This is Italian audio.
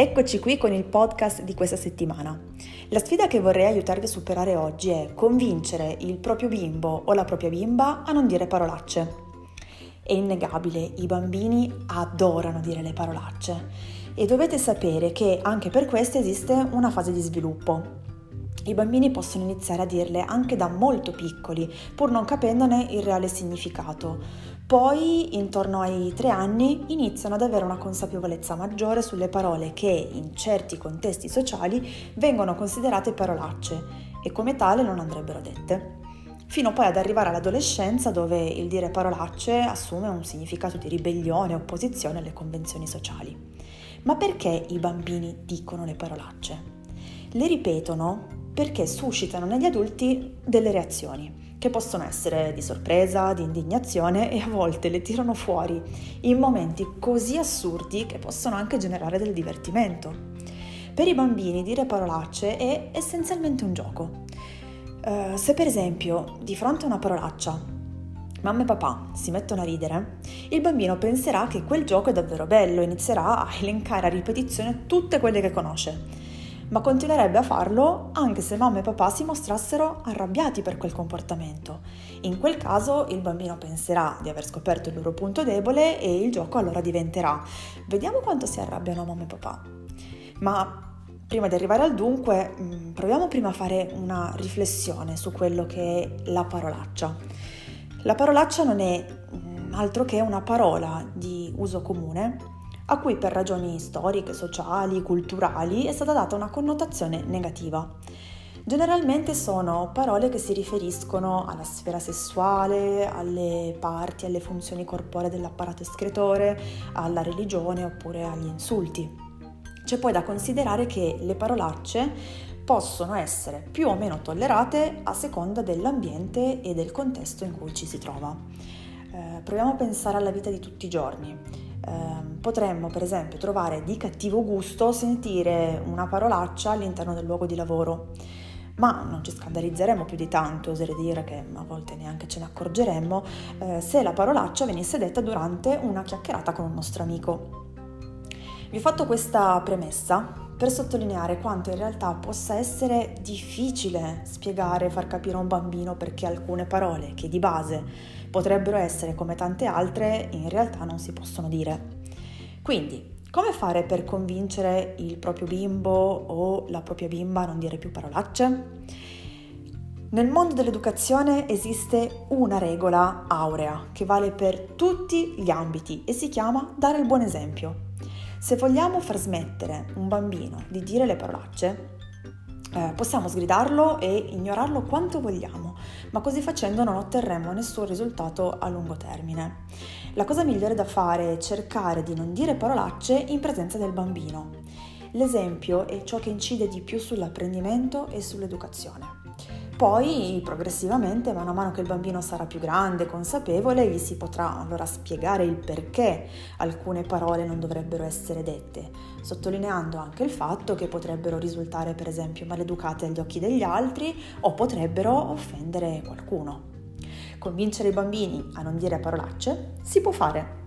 Eccoci qui con il podcast di questa settimana. La sfida che vorrei aiutarvi a superare oggi è convincere il proprio bimbo o la propria bimba a non dire parolacce. È innegabile, i bambini adorano dire le parolacce e dovete sapere che anche per questo esiste una fase di sviluppo. I bambini possono iniziare a dirle anche da molto piccoli, pur non capendone il reale significato. Poi, intorno ai tre anni, iniziano ad avere una consapevolezza maggiore sulle parole che, in certi contesti sociali, vengono considerate parolacce e come tale non andrebbero dette. Fino poi ad arrivare all'adolescenza dove il dire parolacce assume un significato di ribellione e opposizione alle convenzioni sociali. Ma perché i bambini dicono le parolacce? Le ripetono perché suscitano negli adulti delle reazioni che possono essere di sorpresa, di indignazione e a volte le tirano fuori in momenti così assurdi che possono anche generare del divertimento. Per i bambini dire parolacce è essenzialmente un gioco. Uh, se per esempio di fronte a una parolaccia mamma e papà si mettono a ridere, il bambino penserà che quel gioco è davvero bello e inizierà a elencare a ripetizione tutte quelle che conosce ma continuerebbe a farlo anche se mamma e papà si mostrassero arrabbiati per quel comportamento. In quel caso il bambino penserà di aver scoperto il loro punto debole e il gioco allora diventerà vediamo quanto si arrabbiano mamma e papà. Ma prima di arrivare al dunque, mm, proviamo prima a fare una riflessione su quello che è la parolaccia. La parolaccia non è mm, altro che una parola di uso comune a cui per ragioni storiche, sociali, culturali è stata data una connotazione negativa. Generalmente sono parole che si riferiscono alla sfera sessuale, alle parti, alle funzioni corporee dell'apparato escretore, alla religione oppure agli insulti. C'è poi da considerare che le parolacce possono essere più o meno tollerate a seconda dell'ambiente e del contesto in cui ci si trova. Eh, proviamo a pensare alla vita di tutti i giorni potremmo per esempio trovare di cattivo gusto sentire una parolaccia all'interno del luogo di lavoro. Ma non ci scandalizzeremo più di tanto, oserei dire che a volte neanche ce ne accorgeremmo, eh, se la parolaccia venisse detta durante una chiacchierata con un nostro amico. Vi ho fatto questa premessa per sottolineare quanto in realtà possa essere difficile spiegare far capire a un bambino perché alcune parole che di base potrebbero essere come tante altre in realtà non si possono dire. Quindi, come fare per convincere il proprio bimbo o la propria bimba a non dire più parolacce? Nel mondo dell'educazione esiste una regola aurea che vale per tutti gli ambiti e si chiama dare il buon esempio. Se vogliamo far smettere un bambino di dire le parolacce, eh, possiamo sgridarlo e ignorarlo quanto vogliamo, ma così facendo non otterremo nessun risultato a lungo termine. La cosa migliore da fare è cercare di non dire parolacce in presenza del bambino. L'esempio è ciò che incide di più sull'apprendimento e sull'educazione. Poi, progressivamente, mano a mano che il bambino sarà più grande, consapevole, gli si potrà allora spiegare il perché alcune parole non dovrebbero essere dette, sottolineando anche il fatto che potrebbero risultare, per esempio, maleducate agli occhi degli altri o potrebbero offendere qualcuno. Convincere i bambini a non dire parolacce si può fare,